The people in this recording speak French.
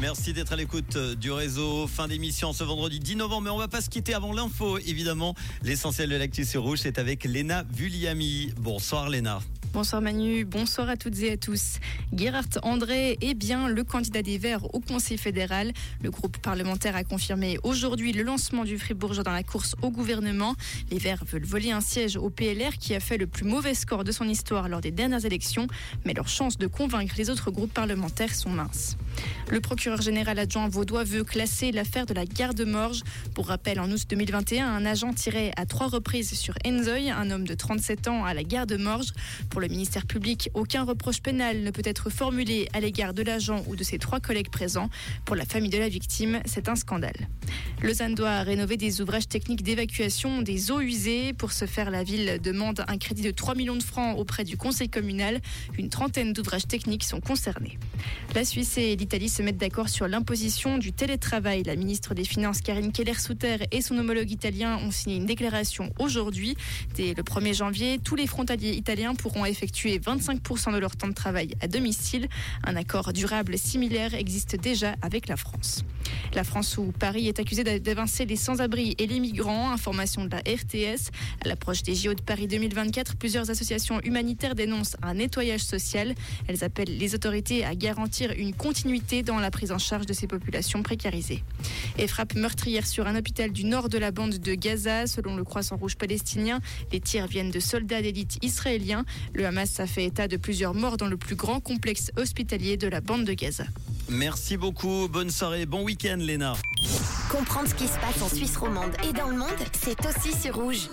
Merci d'être à l'écoute euh, du réseau. Fin d'émission ce vendredi 10 novembre, mais on va pas se quitter avant l'info, évidemment. L'essentiel de l'actu sur Rouge, c'est avec Léna Vulliami. Bonsoir Léna. Bonsoir Manu, bonsoir à toutes et à tous. Gerhard André est bien le candidat des Verts au Conseil fédéral. Le groupe parlementaire a confirmé aujourd'hui le lancement du Fribourgeois dans la course au gouvernement. Les Verts veulent voler un siège au PLR qui a fait le plus mauvais score de son histoire lors des dernières élections, mais leurs chances de convaincre les autres groupes parlementaires sont minces. Le procureur général adjoint vaudois veut classer l'affaire de la gare de Morges. Pour rappel, en août 2021, un agent tiré à trois reprises sur Enzoy, un homme de 37 ans, à la gare de Morges. Pour le ministère public, aucun reproche pénal ne peut être formulé à l'égard de l'agent ou de ses trois collègues présents. Pour la famille de la victime, c'est un scandale. Lausanne doit rénover des ouvrages techniques d'évacuation des eaux usées. Pour ce faire, la ville demande un crédit de 3 millions de francs auprès du conseil communal. Une trentaine d'ouvrages techniques sont concernés. La Suisse et l'Italie se mettent d'accord sur l'imposition du télétravail. La ministre des Finances, Karine Keller-Souter, et son homologue italien ont signé une déclaration aujourd'hui. Dès le 1er janvier, tous les frontaliers italiens pourront effectuer 25% de leur temps de travail à domicile. Un accord durable similaire existe déjà avec la France. La France où Paris est accusé d'évincer les sans-abri et les migrants. Information de la RTS. À l'approche des JO de Paris 2024, plusieurs associations humanitaires dénoncent un nettoyage social. Elles appellent les autorités à garantir une continuité dans la prise en charge de ces populations précarisées. Et frappe meurtrière sur un hôpital du nord de la bande de Gaza. Selon le Croissant Rouge palestinien, les tirs viennent de soldats d'élite israéliens. Le Hamas a fait état de plusieurs morts dans le plus grand complexe hospitalier de la bande de Gaza. Merci beaucoup. Bonne soirée, bon week-end Léna. Comprendre ce qui se passe en Suisse romande et dans le monde, c'est aussi sur rouge.